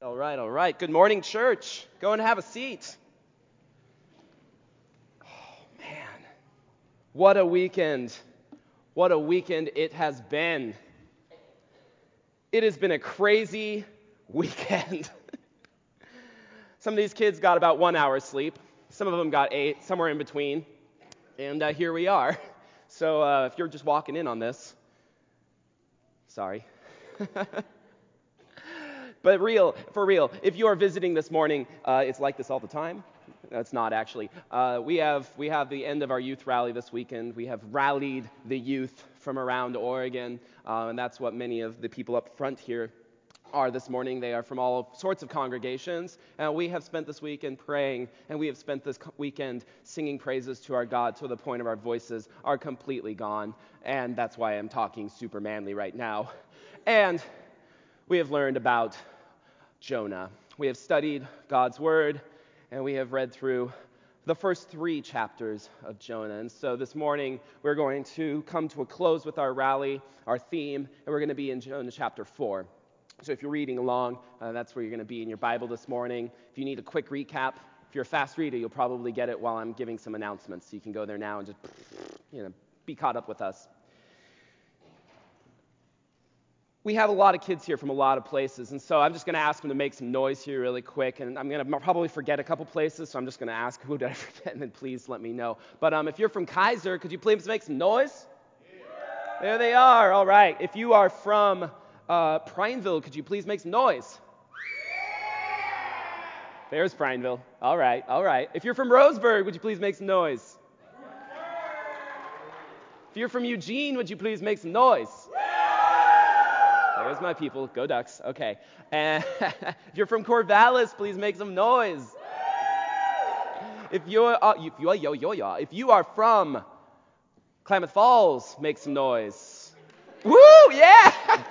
All right, all right. Good morning, church. Go and have a seat. Oh, man. What a weekend. What a weekend it has been. It has been a crazy weekend. Some of these kids got about one hour sleep. Some of them got eight, somewhere in between. And uh, here we are. So uh, if you're just walking in on this, sorry. But real, for real, if you are visiting this morning, uh, it's like this all the time. That's not actually. Uh, we have we have the end of our youth rally this weekend. We have rallied the youth from around Oregon, uh, and that's what many of the people up front here are this morning. They are from all sorts of congregations. And we have spent this weekend praying, and we have spent this weekend singing praises to our God to the point of our voices are completely gone. And that's why I'm talking super manly right now. And we have learned about Jonah. We have studied God's word and we have read through the first three chapters of Jonah. And so this morning we're going to come to a close with our rally, our theme, and we're going to be in Jonah chapter 4. So if you're reading along, uh, that's where you're going to be in your Bible this morning. If you need a quick recap, if you're a fast reader, you'll probably get it while I'm giving some announcements. So you can go there now and just, you know, be caught up with us. We have a lot of kids here from a lot of places, and so I'm just going to ask them to make some noise here really quick, and I'm going to probably forget a couple places, so I'm just going to ask who did I forget, and then please let me know. But um, if you're from Keizer, could you please make some noise? Yeah. There they are. All right. If you are from uh, Prineville, could you please make some noise? Yeah. There's Prineville. All right. All right. If you're from Roseburg, would you please make some noise? If you're from Eugene, would you please make some noise? My people. Go Ducks. Okay. If you're from Corvallis, please make some noise. If you're, uh, if you are, yo, yo, yo, if you are from Klamath Falls, make some noise. Woo, yeah!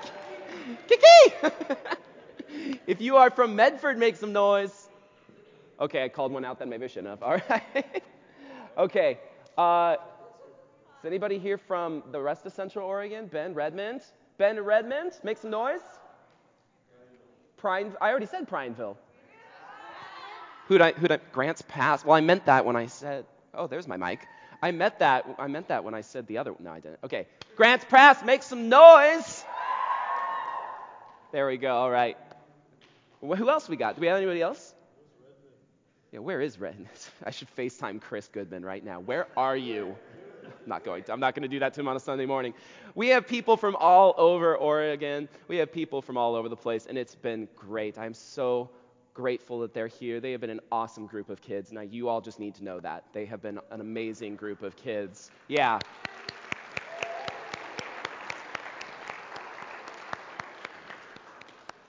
Kiki! if you are from Medford, make some noise. Okay, I called one out, then maybe I shouldn't have. All right. okay. Uh, is anybody here from the rest of Central Oregon? Bend, Redmond? Bend Redmond, make some noise. Prine, I already said Prineville. Who'd I, who'd I, Grants Pass. Well, I meant that when I said, oh, there's my mic. I meant that, I meant that when I said the other, no, I didn't. Okay. Grants Pass, make some noise. There we go, all right. Who else we got? Do we have anybody else? Yeah, where is Redmond? I should FaceTime Chris Goodman right now. Where are you? Not going to. I'm not going to do that to him on a Sunday morning. We have people from all over Oregon. We have people from all over the place, and it's been great. I'm so grateful that they're here. They have been an awesome group of kids. Now, you all just need to know that. They have been an amazing group of kids. Yeah.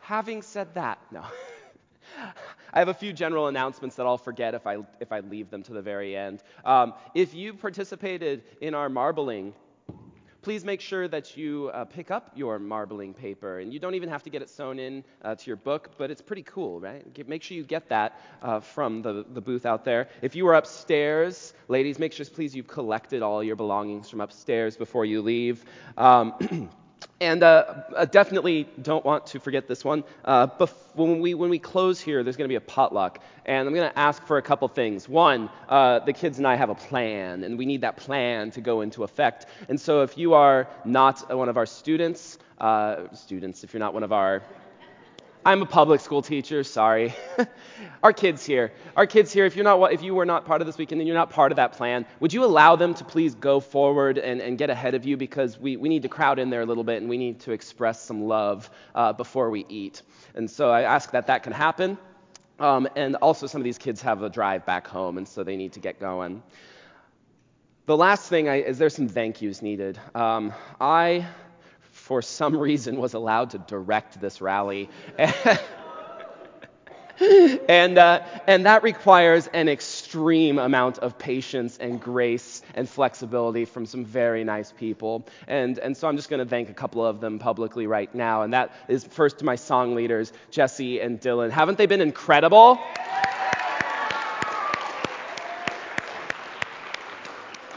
Having said that, no. I have a few general announcements that I'll forget if I, if I leave them to the very end. Um, if you participated in our marbling, please make sure that you uh, pick up your marbling paper. And you don't even have to get it sewn in uh, to your book, but it's pretty cool, right? make sure you get that uh, from the, the booth out there. If you are upstairs, ladies, make sure please you've collected all your belongings from upstairs before you leave. Um, And uh, definitely don't want to forget this one. Uh, when, we, when we close here, there's going to be a potluck. And I'm going to ask for a couple things. One, uh, the kids and I have a plan, and we need that plan to go into effect. And so if you are not one of our students, uh, students, if you're not one of our I'm a public school teacher, sorry. our kids here, our kids here, if, you're not, if you were not part of this weekend and you're not part of that plan, would you allow them to please go forward and, and get ahead of you because we, we need to crowd in there a little bit and we need to express some love uh, before we eat. And so I ask that that can happen. Um, and also, some of these kids have a drive back home, and so they need to get going. The last thing I, is there's some thank yous needed. Um, I for some reason, was allowed to direct this rally. and, uh, and that requires an extreme amount of patience and grace and flexibility from some very nice people. And, and so I'm just going to thank a couple of them publicly right now. And that is first to my song leaders, Jesse and Dylan. Haven't they been incredible?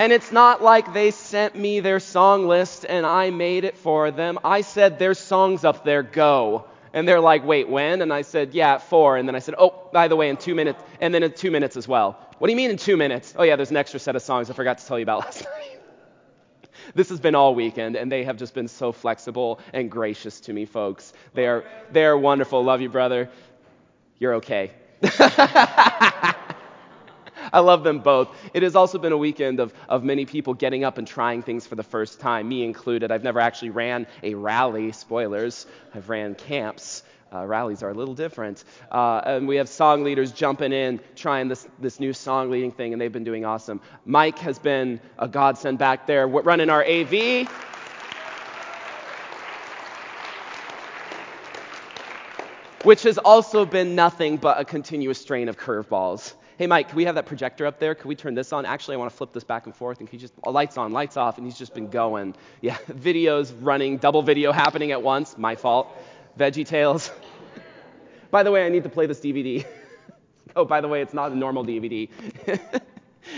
And it's not like they sent me their song list and I made it for them. I said, There's songs up there, go. And they're like, wait, when? And I said, yeah, at four. And then I said, oh, by the way, in two minutes. And then in two minutes as well. What do you mean in two minutes? Oh, yeah, there's an extra set of songs I forgot to tell you about last night. this has been all weekend, and they have just been so flexible and gracious to me, folks. They are, they are wonderful. Love you, brother. You're okay. I love them both. It has also been a weekend of, of many people getting up and trying things for the first time, me included. I've never actually ran a rally, spoilers. I've ran camps. Uh, rallies are a little different. Uh, and we have song leaders jumping in, trying this, this new song leading thing, and they've been doing awesome. Mike has been a godsend back there, running our AV. Which has also been nothing but a continuous strain of curveballs. Hey, Mike, can we have that projector up there? Can we turn this on? Actually, I want to flip this back and forth. And he just, oh, lights on, lights off. And he's just been going. Yeah, videos running, double video happening at once. My fault. Veggie Tales. by the way, I need to play this DVD. oh, by the way, it's not a normal DVD.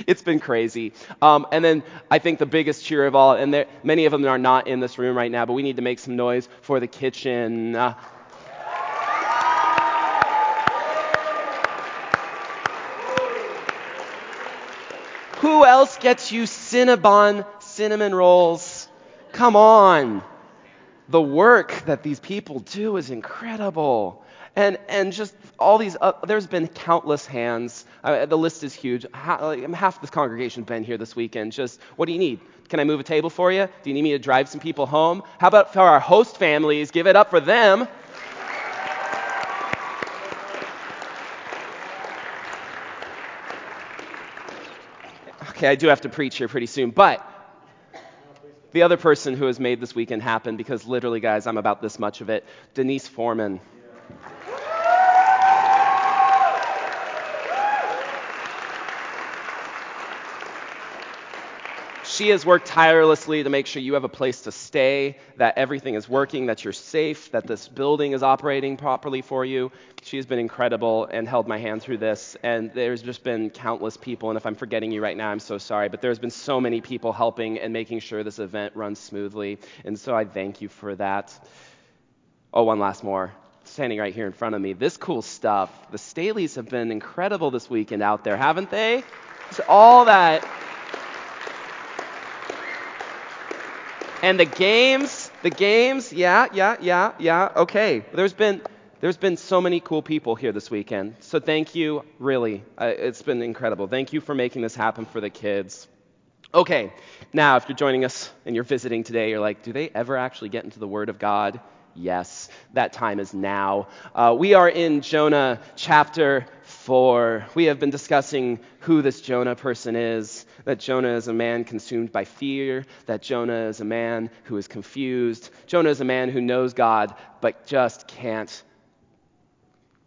it's been crazy. Um, and then I think the biggest cheer of all, and many of them are not in this room right now, but we need to make some noise for the kitchen. Uh, Who else gets you Cinnabon cinnamon rolls? Come on. The work that these people do is incredible. And, and just all these, uh, there's been countless hands. Uh, the list is huge. Half, like, half this congregation's been here this weekend. Just, what do you need? Can I move a table for you? Do you need me to drive some people home? How about for our host families? Give it up for them. Okay, I do have to preach here pretty soon, but the other person who has made this weekend happen, because literally, guys, I'm about this much of it, Denise Foreman. She has worked tirelessly to make sure you have a place to stay, that everything is working, that you're safe, that this building is operating properly for you. She has been incredible and held my hand through this. And there's just been countless people, and if I'm forgetting you right now, I'm so sorry, but there's been so many people helping and making sure this event runs smoothly. And so I thank you for that. Oh, one last more standing right here in front of me. This cool stuff. The Staleys have been incredible this weekend out there, haven't they? It's all that And the games, the games, yeah, yeah, yeah, yeah. Okay. There's been there's been so many cool people here this weekend. So thank you, really. Uh, it's been incredible. Thank you for making this happen for the kids. Okay. Now, if you're joining us and you're visiting today, you're like, do they ever actually get into the Word of God? Yes, that time is now. Uh, we are in Jonah chapter 4. We have been discussing who this Jonah person is that Jonah is a man consumed by fear, that Jonah is a man who is confused. Jonah is a man who knows God, but just can't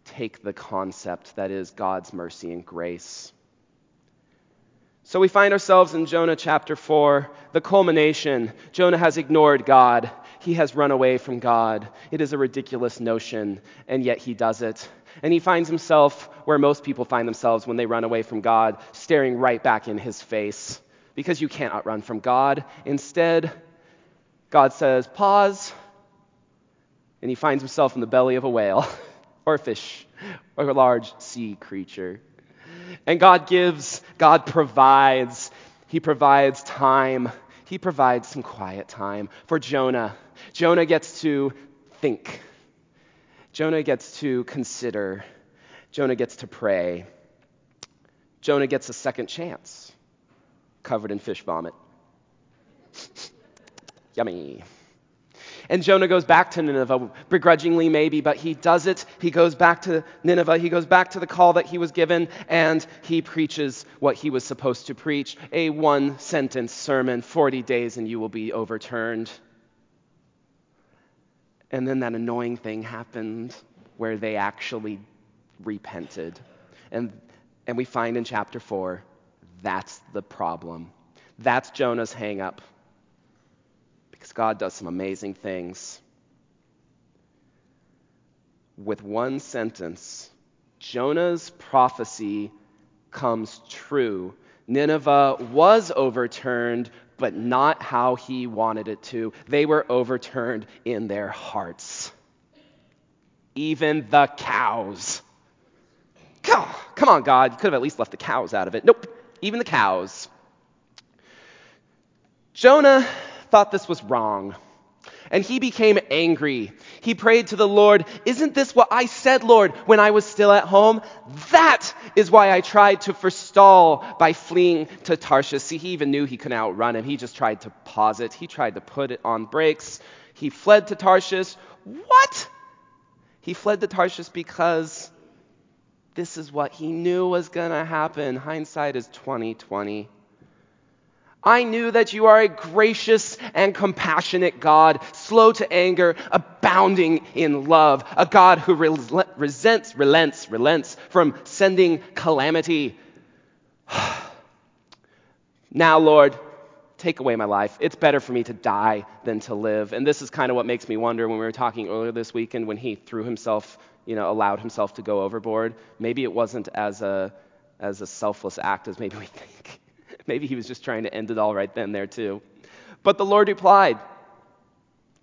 take the concept that is God's mercy and grace. So we find ourselves in Jonah chapter 4, the culmination. Jonah has ignored God. He has run away from God. It is a ridiculous notion, and yet he does it. And he finds himself where most people find themselves when they run away from God, staring right back in his face. Because you cannot run from God. Instead, God says, pause. And he finds himself in the belly of a whale, or a fish, or a large sea creature. And God gives, God provides. He provides time. He provides some quiet time for Jonah. Jonah gets to think. Jonah gets to consider, Jonah gets to pray. Jonah gets a second chance, covered in fish vomit. Yummy. And Jonah goes back to Nineveh, begrudgingly maybe, but he does it. He goes back to Nineveh. He goes back to the call that he was given, and he preaches what he was supposed to preach a one sentence sermon 40 days, and you will be overturned. And then that annoying thing happened where they actually repented. And, and we find in chapter 4 that's the problem. That's Jonah's hangup. Because God does some amazing things. With one sentence, Jonah's prophecy comes true. Nineveh was overturned but not how he wanted it to. They were overturned in their hearts. even the cows. Come on, God. You could have at least left the cows out of it. Nope, even the cows. Jonah thought this was wrong, and he became angry. He prayed to the Lord, Isn't this what I said, Lord, when I was still at home? That is why I tried to forestall by fleeing to Tarshish. See, he even knew he couldn't outrun him. He just tried to pause it, he tried to put it on brakes. He fled to Tarshish. What? He fled to Tarshish because this is what he knew was going to happen. Hindsight is 2020. I knew that you are a gracious and compassionate God, slow to anger, abounding in love, a God who resents, relents, relents from sending calamity. now, Lord, take away my life. It's better for me to die than to live. And this is kind of what makes me wonder when we were talking earlier this weekend when he threw himself, you know, allowed himself to go overboard. Maybe it wasn't as a as a selfless act as maybe we think. maybe he was just trying to end it all right then there too. But the Lord replied,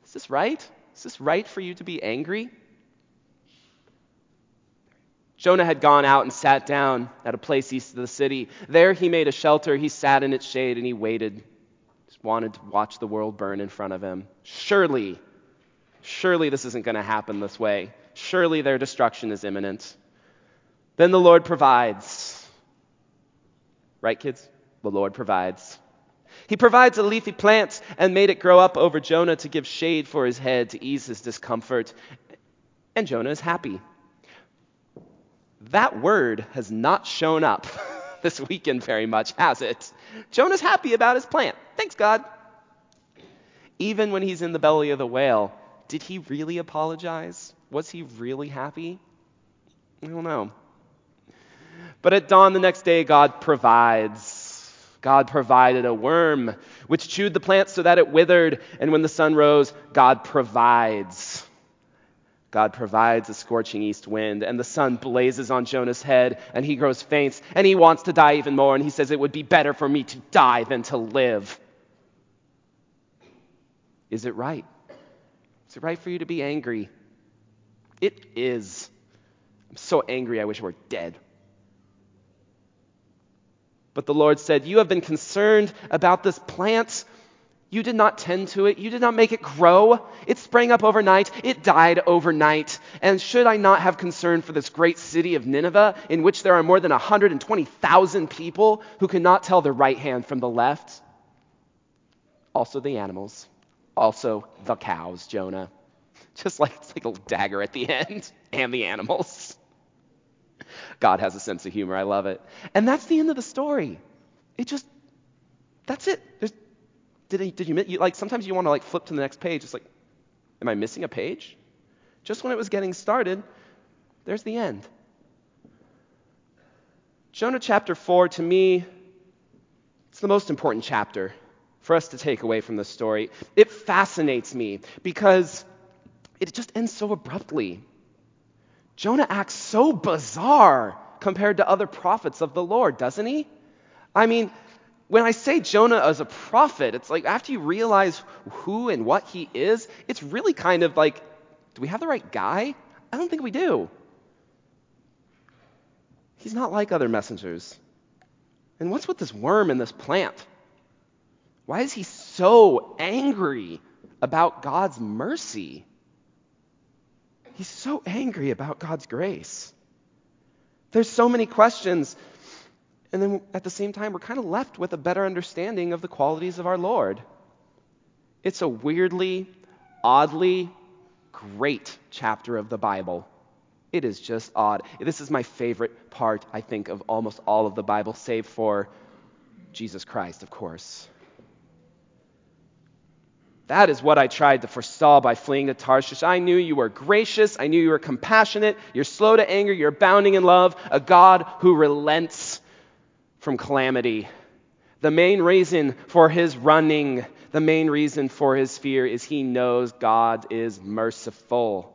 Is this right? Is this right for you to be angry? Jonah had gone out and sat down at a place east of the city. There he made a shelter. He sat in its shade and he waited Just wanted to watch the world burn in front of him. Surely, surely this isn't going to happen this way. Surely their destruction is imminent. Then the Lord provides. Right, kids? The Lord provides. He provides a leafy plant and made it grow up over Jonah to give shade for his head to ease his discomfort. And Jonah is happy. That word has not shown up this weekend very much, has it? Jonah's happy about his plant. Thanks, God. Even when he's in the belly of the whale, did he really apologize? Was he really happy? I don't know. But at dawn the next day, God provides. God provided a worm which chewed the plant so that it withered, and when the sun rose, God provides. God provides a scorching east wind, and the sun blazes on Jonah's head, and he grows faint, and he wants to die even more, and he says, It would be better for me to die than to live. Is it right? Is it right for you to be angry? It is. I'm so angry, I wish I were dead. But the Lord said, You have been concerned about this plant. You did not tend to it. You did not make it grow. It sprang up overnight. It died overnight. And should I not have concern for this great city of Nineveh, in which there are more than 120,000 people who cannot tell the right hand from the left? Also the animals also the cows, Jonah. Just like it's like a dagger at the end, and the animals. God has a sense of humor. I love it. And that's the end of the story. It just, that's it. There's, did, he, did you, you, like, sometimes you want to like flip to the next page. It's like, am I missing a page? Just when it was getting started, there's the end. Jonah chapter 4, to me, it's the most important chapter for us to take away from this story. It fascinates me because it just ends so abruptly. Jonah acts so bizarre compared to other prophets of the Lord, doesn't he? I mean, when I say Jonah as a prophet, it's like after you realize who and what he is, it's really kind of like, do we have the right guy? I don't think we do. He's not like other messengers. And what's with this worm and this plant? Why is he so angry about God's mercy? He's so angry about God's grace. There's so many questions. And then at the same time, we're kind of left with a better understanding of the qualities of our Lord. It's a weirdly, oddly great chapter of the Bible. It is just odd. This is my favorite part, I think, of almost all of the Bible, save for Jesus Christ, of course. That is what I tried to forestall by fleeing to Tarshish. I knew you were gracious. I knew you were compassionate. You're slow to anger. You're abounding in love. A God who relents from calamity. The main reason for his running, the main reason for his fear is he knows God is merciful.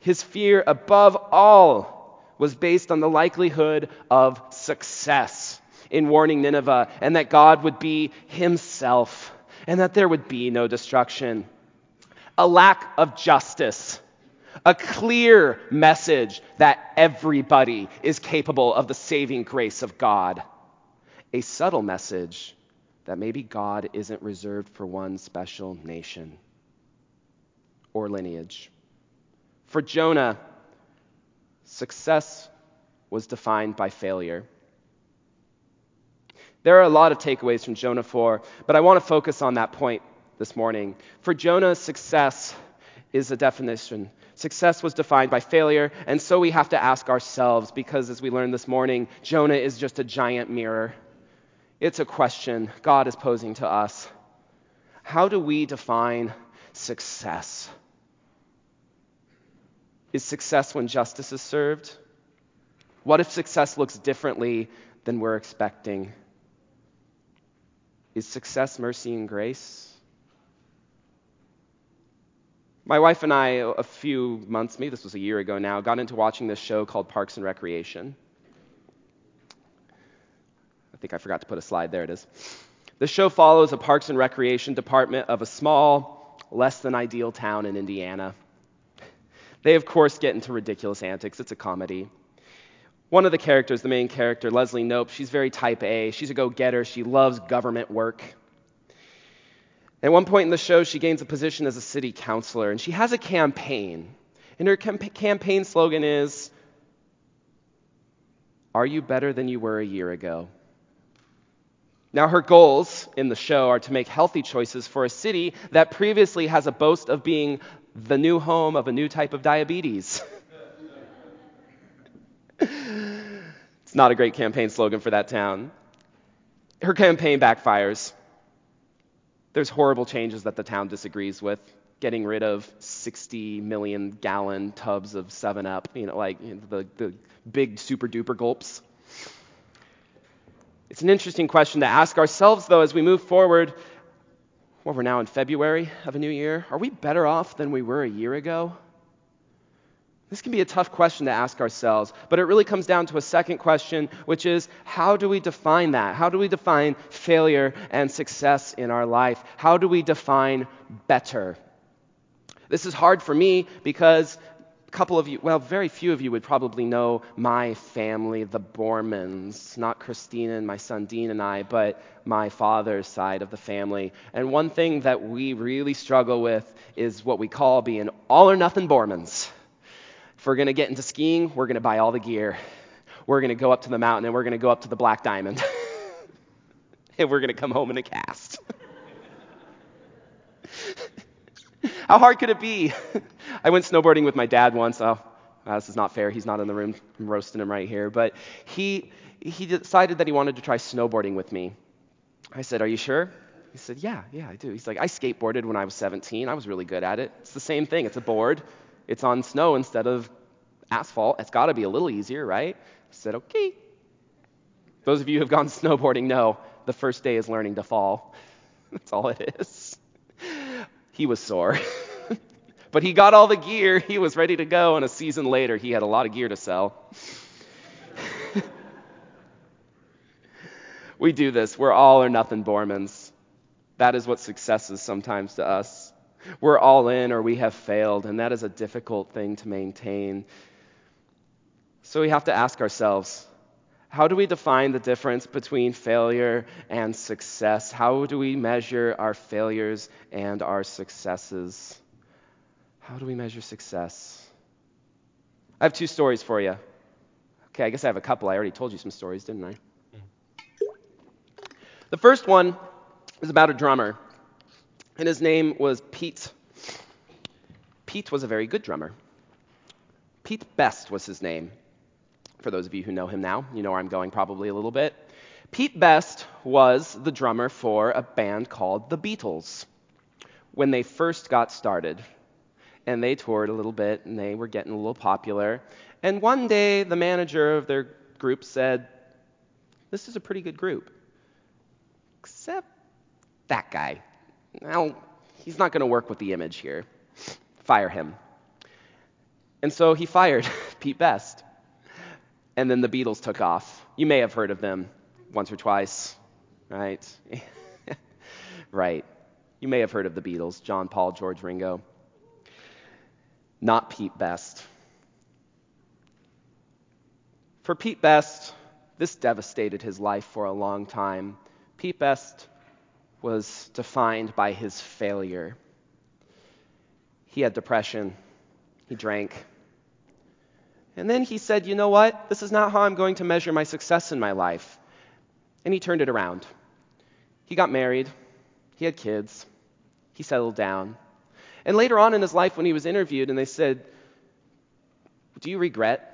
His fear, above all, was based on the likelihood of success in warning Nineveh and that God would be himself and that there would be no destruction. A lack of justice, a clear message that everybody is capable of the saving grace of God, a subtle message that maybe God isn't reserved for one special nation or lineage. For Jonah, success was defined by failure. There are a lot of takeaways from Jonah 4, but I want to focus on that point this morning. For Jonah, success is a definition. Success was defined by failure, and so we have to ask ourselves, because as we learned this morning, Jonah is just a giant mirror. It's a question God is posing to us. How do we define success? Is success when justice is served? What if success looks differently than we're expecting? Is success mercy and grace? My wife and I, a few months, maybe this was a year ago now, got into watching this show called Parks and Recreation. I think I forgot to put a slide. There it is. The show follows a Parks and Recreation department of a small, less than ideal town in Indiana. They, of course, get into ridiculous antics. It's a comedy. One of the characters, the main character, Leslie Knope, she's very type A. She's a go getter. She loves government work. At one point in the show, she gains a position as a city councilor, and she has a campaign. And her campaign slogan is Are you better than you were a year ago? Now, her goals in the show are to make healthy choices for a city that previously has a boast of being the new home of a new type of diabetes. it's not a great campaign slogan for that town. Her campaign backfires. There's horrible changes that the town disagrees with. Getting rid of 60 million gallon tubs of 7 Up, you know, like you know, the, the big super duper gulps. It's an interesting question to ask ourselves, though, as we move forward well, we're now in February of a new year. Are we better off than we were a year ago? This can be a tough question to ask ourselves, but it really comes down to a second question, which is how do we define that? How do we define failure and success in our life? How do we define better? This is hard for me because a couple of you, well, very few of you would probably know my family, the Bormans, not Christina and my son Dean and I, but my father's side of the family. And one thing that we really struggle with is what we call being all or nothing Bormans. If we're going to get into skiing, we're going to buy all the gear. We're going to go up to the mountain and we're going to go up to the Black Diamond. and we're going to come home in a cast. How hard could it be? I went snowboarding with my dad once. Oh, uh, this is not fair. He's not in the room. I'm roasting him right here. But he, he decided that he wanted to try snowboarding with me. I said, Are you sure? He said, Yeah, yeah, I do. He's like, I skateboarded when I was 17. I was really good at it. It's the same thing. It's a board, it's on snow instead of asphalt. It's got to be a little easier, right? I said, Okay. Those of you who have gone snowboarding know the first day is learning to fall. That's all it is. He was sore. But he got all the gear. He was ready to go. And a season later, he had a lot of gear to sell. we do this. We're all or nothing Bormans. That is what success is sometimes to us. We're all in or we have failed, and that is a difficult thing to maintain. So we have to ask ourselves how do we define the difference between failure and success? How do we measure our failures and our successes? How do we measure success? I have two stories for you. Okay, I guess I have a couple. I already told you some stories, didn't I? Mm-hmm. The first one is about a drummer, and his name was Pete. Pete was a very good drummer. Pete Best was his name. For those of you who know him now, you know where I'm going probably a little bit. Pete Best was the drummer for a band called the Beatles when they first got started and they toured a little bit and they were getting a little popular. And one day, the manager of their group said, This is a pretty good group. Except that guy. Now, he's not going to work with the image here. Fire him. And so he fired Pete Best. And then the Beatles took off. You may have heard of them once or twice, right? right. You may have heard of the Beatles John, Paul, George, Ringo. not Pete Best. For Pete Best, this devastated his life for a long time. Pete Best was defined by his failure. He had depression, he drank. And then he said, You know what? This is not how I'm going to measure my success in my life. And he turned it around. He got married, he had kids, he settled down. And later on in his life, when he was interviewed, and they said, Do you regret?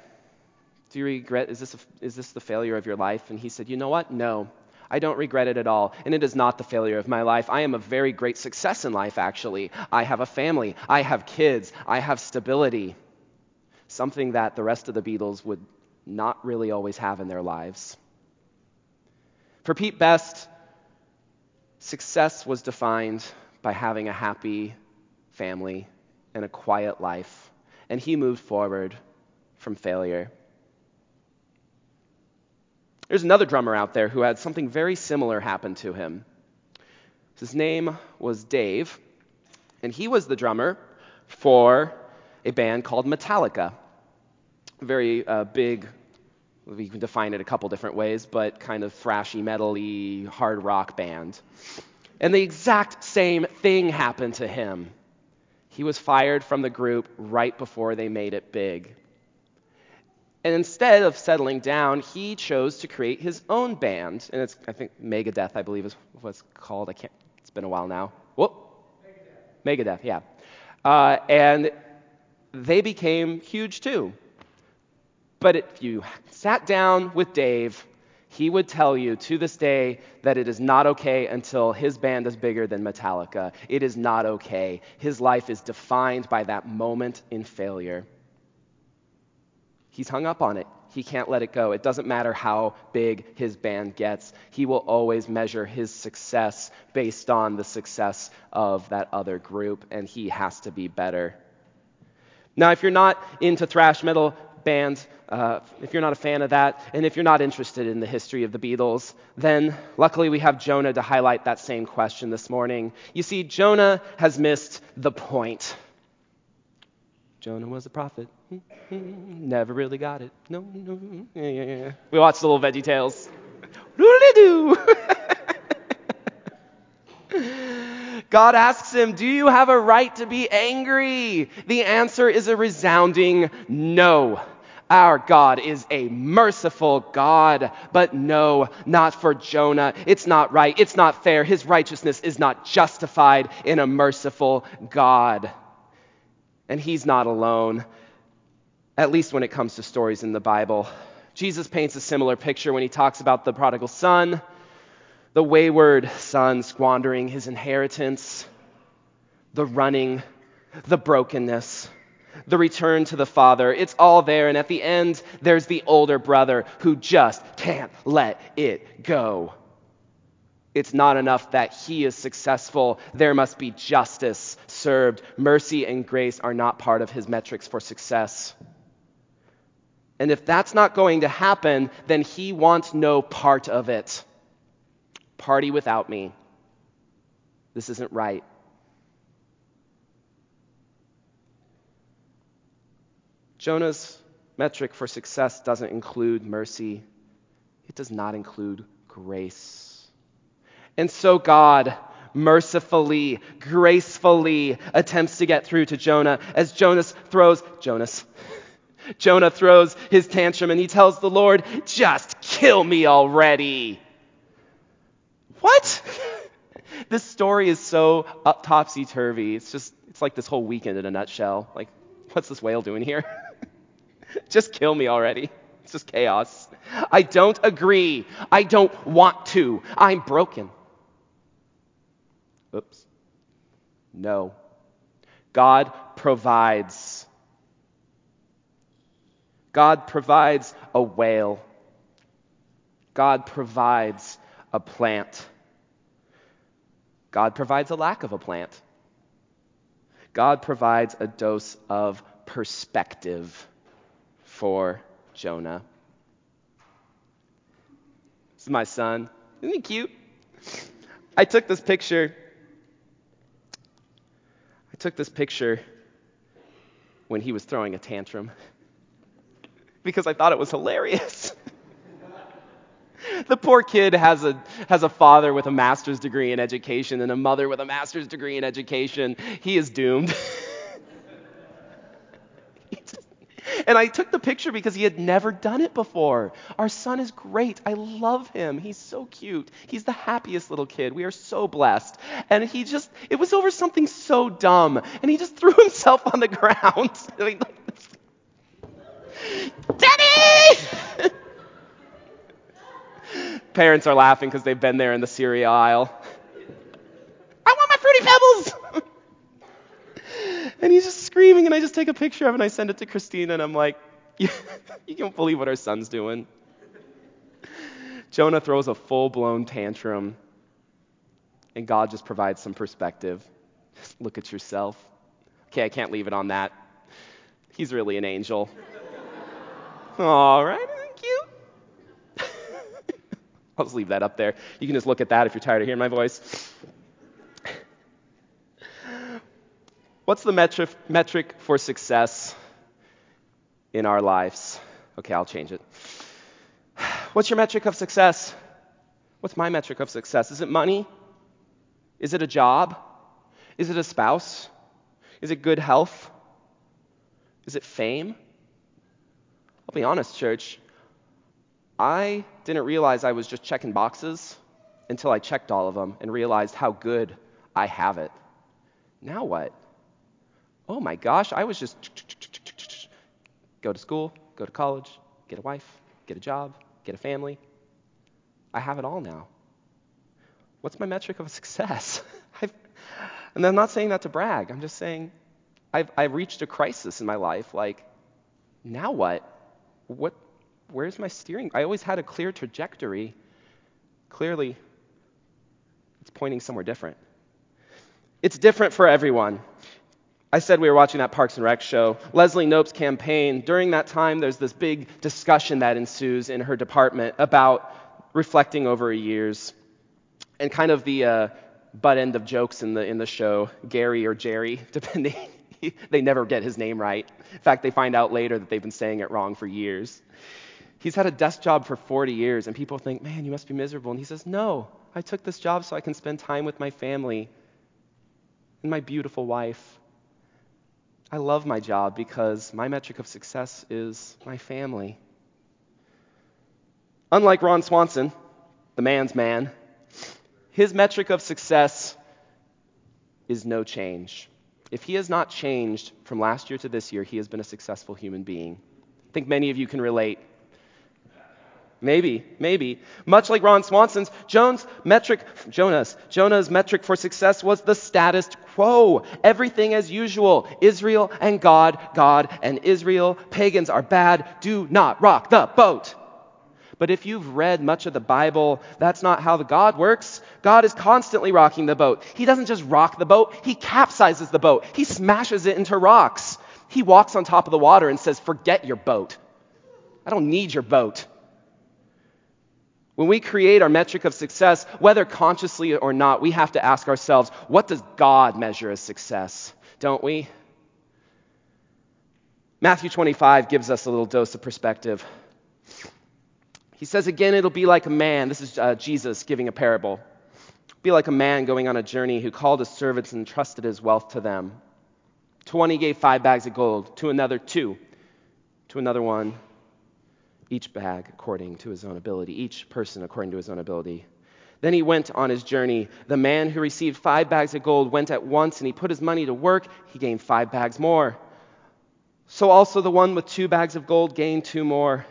Do you regret? Is this, a, is this the failure of your life? And he said, You know what? No. I don't regret it at all. And it is not the failure of my life. I am a very great success in life, actually. I have a family. I have kids. I have stability. Something that the rest of the Beatles would not really always have in their lives. For Pete Best, success was defined by having a happy family and a quiet life. And he moved forward from failure. There's another drummer out there who had something very similar happen to him. His name was Dave, and he was the drummer for a band called Metallica. Very uh, big, we can define it a couple different ways, but kind of thrashy, metally, hard rock band. And the exact same thing happened to him. He was fired from the group right before they made it big. And instead of settling down, he chose to create his own band. And it's, I think, Megadeth, I believe, is what's called. I can't, it's been a while now. Whoop. Megadeth. Megadeth, yeah. Uh, and they became huge too. But if you sat down with Dave, he would tell you to this day that it is not okay until his band is bigger than Metallica. It is not okay. His life is defined by that moment in failure. He's hung up on it. He can't let it go. It doesn't matter how big his band gets. He will always measure his success based on the success of that other group, and he has to be better. Now, if you're not into thrash metal bands, uh, if you're not a fan of that, and if you're not interested in the history of the Beatles, then luckily we have Jonah to highlight that same question this morning. You see, Jonah has missed the point. Jonah was a prophet. Never really got it. No, no. Yeah, yeah, yeah. We watched the little Veggie Tales. God asks him, Do you have a right to be angry? The answer is a resounding no. Our God is a merciful God, but no, not for Jonah. It's not right. It's not fair. His righteousness is not justified in a merciful God. And he's not alone at least when it comes to stories in the Bible. Jesus paints a similar picture when he talks about the prodigal son, the wayward son squandering his inheritance, the running, the brokenness, the return to the father. It's all there. And at the end, there's the older brother who just can't let it go. It's not enough that he is successful. There must be justice served. Mercy and grace are not part of his metrics for success. And if that's not going to happen, then he wants no part of it. Party without me. This isn't right. Jonah's metric for success doesn't include mercy, it does not include grace. And so God mercifully, gracefully attempts to get through to Jonah as Jonas throws Jonas Jonah throws his tantrum and he tells the Lord, Just kill me already. What? this story is so topsy turvy. It's just, it's like this whole weekend in a nutshell. Like, what's this whale doing here? just kill me already. It's just chaos. I don't agree. I don't want to. I'm broken. Oops. No. God provides God provides a whale. God provides a plant. God provides a lack of a plant. God provides a dose of perspective for Jonah. This is my son. Isn't he cute? I took this picture. Took this picture when he was throwing a tantrum because I thought it was hilarious. the poor kid has a, has a father with a master's degree in education and a mother with a master's degree in education. He is doomed. And I took the picture because he had never done it before. Our son is great. I love him. He's so cute. He's the happiest little kid. We are so blessed. And he just, it was over something so dumb. And he just threw himself on the ground. I mean, Daddy! Parents are laughing because they've been there in the cereal aisle. I want my Fruity Pebbles! and he's just screaming, and I just take a picture of it and I send it to Christina, and I'm like, you, you can't believe what our son's doing. Jonah throws a full blown tantrum, and God just provides some perspective. Just look at yourself. Okay, I can't leave it on that. He's really an angel. All right, cute. I'll just leave that up there. You can just look at that if you're tired of hearing my voice. What's the metric, metric for success in our lives? Okay, I'll change it. What's your metric of success? What's my metric of success? Is it money? Is it a job? Is it a spouse? Is it good health? Is it fame? I'll be honest, church. I didn't realize I was just checking boxes until I checked all of them and realized how good I have it. Now what? Oh my gosh, I was just go to school, go to college, get a wife, get a job, get a family. I have it all now. What's my metric of success? and I'm not saying that to brag. I'm just saying I've, I've reached a crisis in my life. Like, now what? What? Where's my steering? I always had a clear trajectory. Clearly, it's pointing somewhere different. It's different for everyone. I said we were watching that Parks and Rec show. Leslie Knope's campaign, during that time, there's this big discussion that ensues in her department about reflecting over years and kind of the uh, butt end of jokes in the, in the show, Gary or Jerry, depending. they never get his name right. In fact, they find out later that they've been saying it wrong for years. He's had a desk job for 40 years, and people think, man, you must be miserable. And he says, no, I took this job so I can spend time with my family and my beautiful wife I love my job because my metric of success is my family. Unlike Ron Swanson, the man's man, his metric of success is no change. If he has not changed from last year to this year, he has been a successful human being. I think many of you can relate. Maybe, maybe. Much like Ron Swanson's, Jones metric, Jonah's, Jonah's metric for success was the status quo. Everything as usual. Israel and God, God and Israel. Pagans are bad. Do not rock the boat. But if you've read much of the Bible, that's not how the God works. God is constantly rocking the boat. He doesn't just rock the boat, He capsizes the boat. He smashes it into rocks. He walks on top of the water and says, Forget your boat. I don't need your boat. When we create our metric of success, whether consciously or not, we have to ask ourselves, what does God measure as success? Don't we? Matthew 25 gives us a little dose of perspective. He says again, it'll be like a man. This is uh, Jesus giving a parable. Be like a man going on a journey who called his servants and entrusted his wealth to them. To one he gave five bags of gold, to another two, to another one each bag according to his own ability, each person according to his own ability. Then he went on his journey. The man who received five bags of gold went at once and he put his money to work. He gained five bags more. So also the one with two bags of gold gained two more.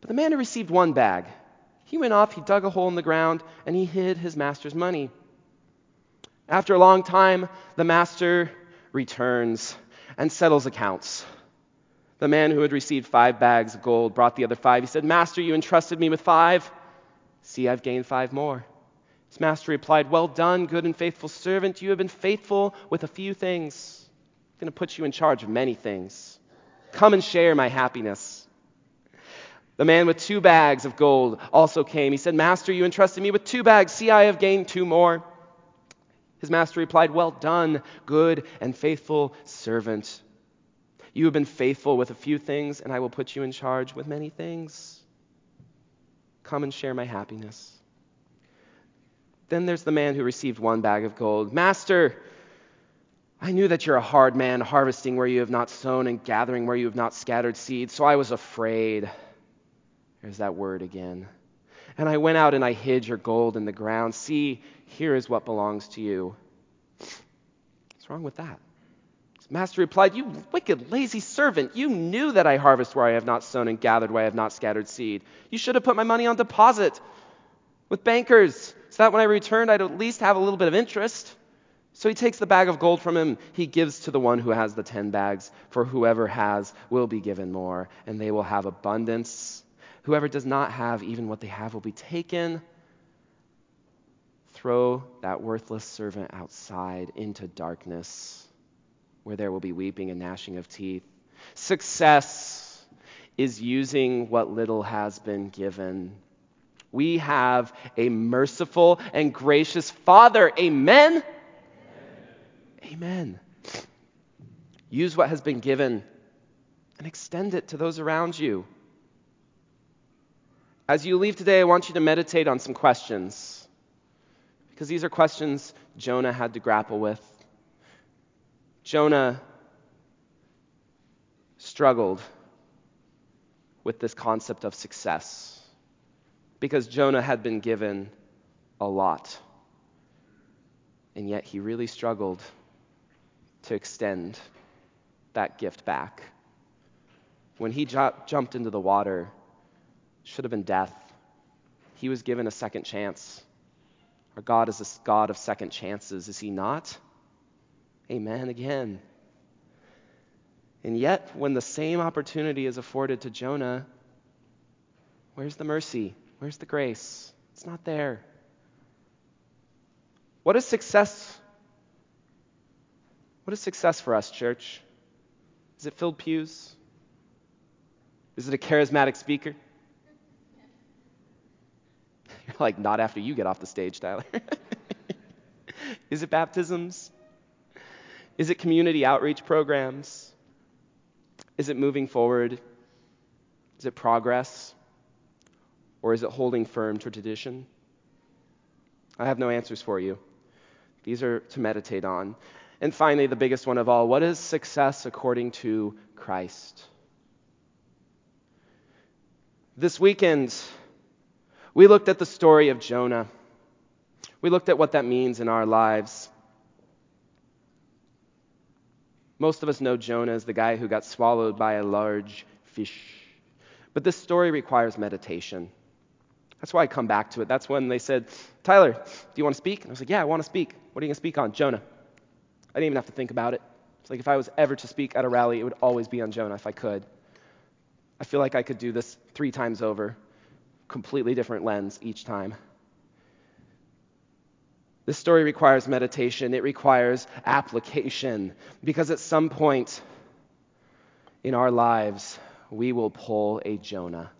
But the man who received one bag, he went off, he dug a hole in the ground, and he hid his master's money. After a long time, the master returns and settles accounts. The man who had received five bags of gold brought the other five. He said, Master, you entrusted me with five. See, I've gained five more. His master replied, Well done, good and faithful servant. You have been faithful with a few things. I'm going to put you in charge of many things. Come and share my happiness. The man with two bags of gold also came. He said, Master, you entrusted me with two bags. See, I have gained two more. His master replied, Well done, good and faithful servant. You have been faithful with a few things, and I will put you in charge with many things. Come and share my happiness. Then there's the man who received one bag of gold. Master, I knew that you're a hard man, harvesting where you have not sown and gathering where you have not scattered seed, so I was afraid. There's that word again. And I went out and I hid your gold in the ground. See, here is what belongs to you. What's wrong with that? Master replied, You wicked, lazy servant, you knew that I harvest where I have not sown and gathered where I have not scattered seed. You should have put my money on deposit with bankers, so that when I returned, I'd at least have a little bit of interest. So he takes the bag of gold from him. He gives to the one who has the ten bags, for whoever has will be given more, and they will have abundance. Whoever does not have, even what they have will be taken. Throw that worthless servant outside into darkness, where there will be weeping and gnashing of teeth. Success is using what little has been given. We have a merciful and gracious Father. Amen. Amen. Use what has been given and extend it to those around you. As you leave today, I want you to meditate on some questions because these are questions Jonah had to grapple with. Jonah struggled with this concept of success because Jonah had been given a lot. And yet he really struggled to extend that gift back. When he ju- jumped into the water, should have been death. He was given a second chance. Our God is a God of second chances, is he not? Amen again. And yet, when the same opportunity is afforded to Jonah, where's the mercy? Where's the grace? It's not there. What is success? What is success for us, church? Is it filled pews? Is it a charismatic speaker? You're like, not after you get off the stage, Tyler. is it baptisms? Is it community outreach programs? Is it moving forward? Is it progress? Or is it holding firm to tradition? I have no answers for you. These are to meditate on. And finally, the biggest one of all what is success according to Christ? This weekend, we looked at the story of Jonah. We looked at what that means in our lives. Most of us know Jonah as the guy who got swallowed by a large fish. But this story requires meditation. That's why I come back to it. That's when they said, Tyler, do you want to speak? And I was like, Yeah, I want to speak. What are you going to speak on? Jonah. I didn't even have to think about it. It's like if I was ever to speak at a rally, it would always be on Jonah if I could. I feel like I could do this three times over, completely different lens each time. This story requires meditation, it requires application, because at some point in our lives, we will pull a Jonah.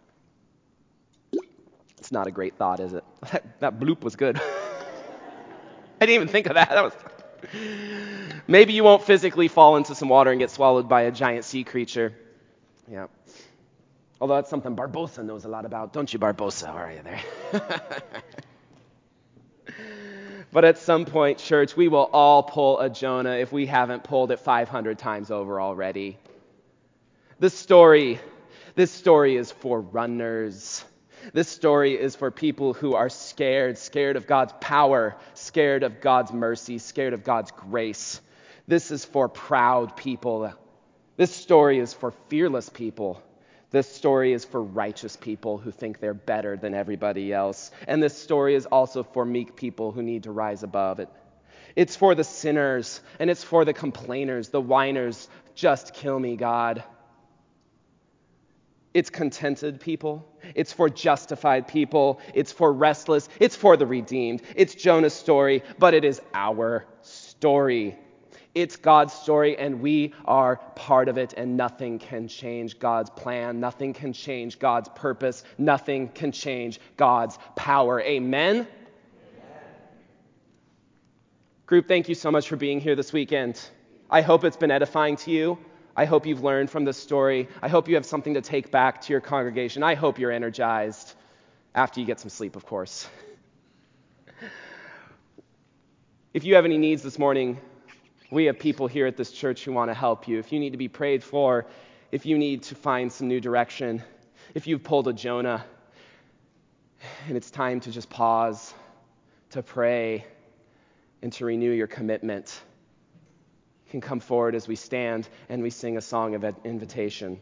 It's not a great thought, is it? That, that bloop was good. I didn't even think of that. That was. Maybe you won't physically fall into some water and get swallowed by a giant sea creature. Yeah. Although that's something Barbosa knows a lot about, don't you, Barbosa? How are you there? But at some point, church, we will all pull a Jonah if we haven't pulled it 500 times over already. This story, this story is for runners. This story is for people who are scared, scared of God's power, scared of God's mercy, scared of God's grace. This is for proud people. This story is for fearless people. This story is for righteous people who think they're better than everybody else. And this story is also for meek people who need to rise above it. It's for the sinners and it's for the complainers, the whiners. Just kill me, God. It's contented people. It's for justified people. It's for restless. It's for the redeemed. It's Jonah's story, but it is our story. It's God's story, and we are part of it, and nothing can change God's plan. Nothing can change God's purpose. Nothing can change God's power. Amen? Amen? Group, thank you so much for being here this weekend. I hope it's been edifying to you. I hope you've learned from this story. I hope you have something to take back to your congregation. I hope you're energized after you get some sleep, of course. If you have any needs this morning, we have people here at this church who want to help you. If you need to be prayed for, if you need to find some new direction, if you've pulled a Jonah and it's time to just pause, to pray, and to renew your commitment, you can come forward as we stand and we sing a song of invitation.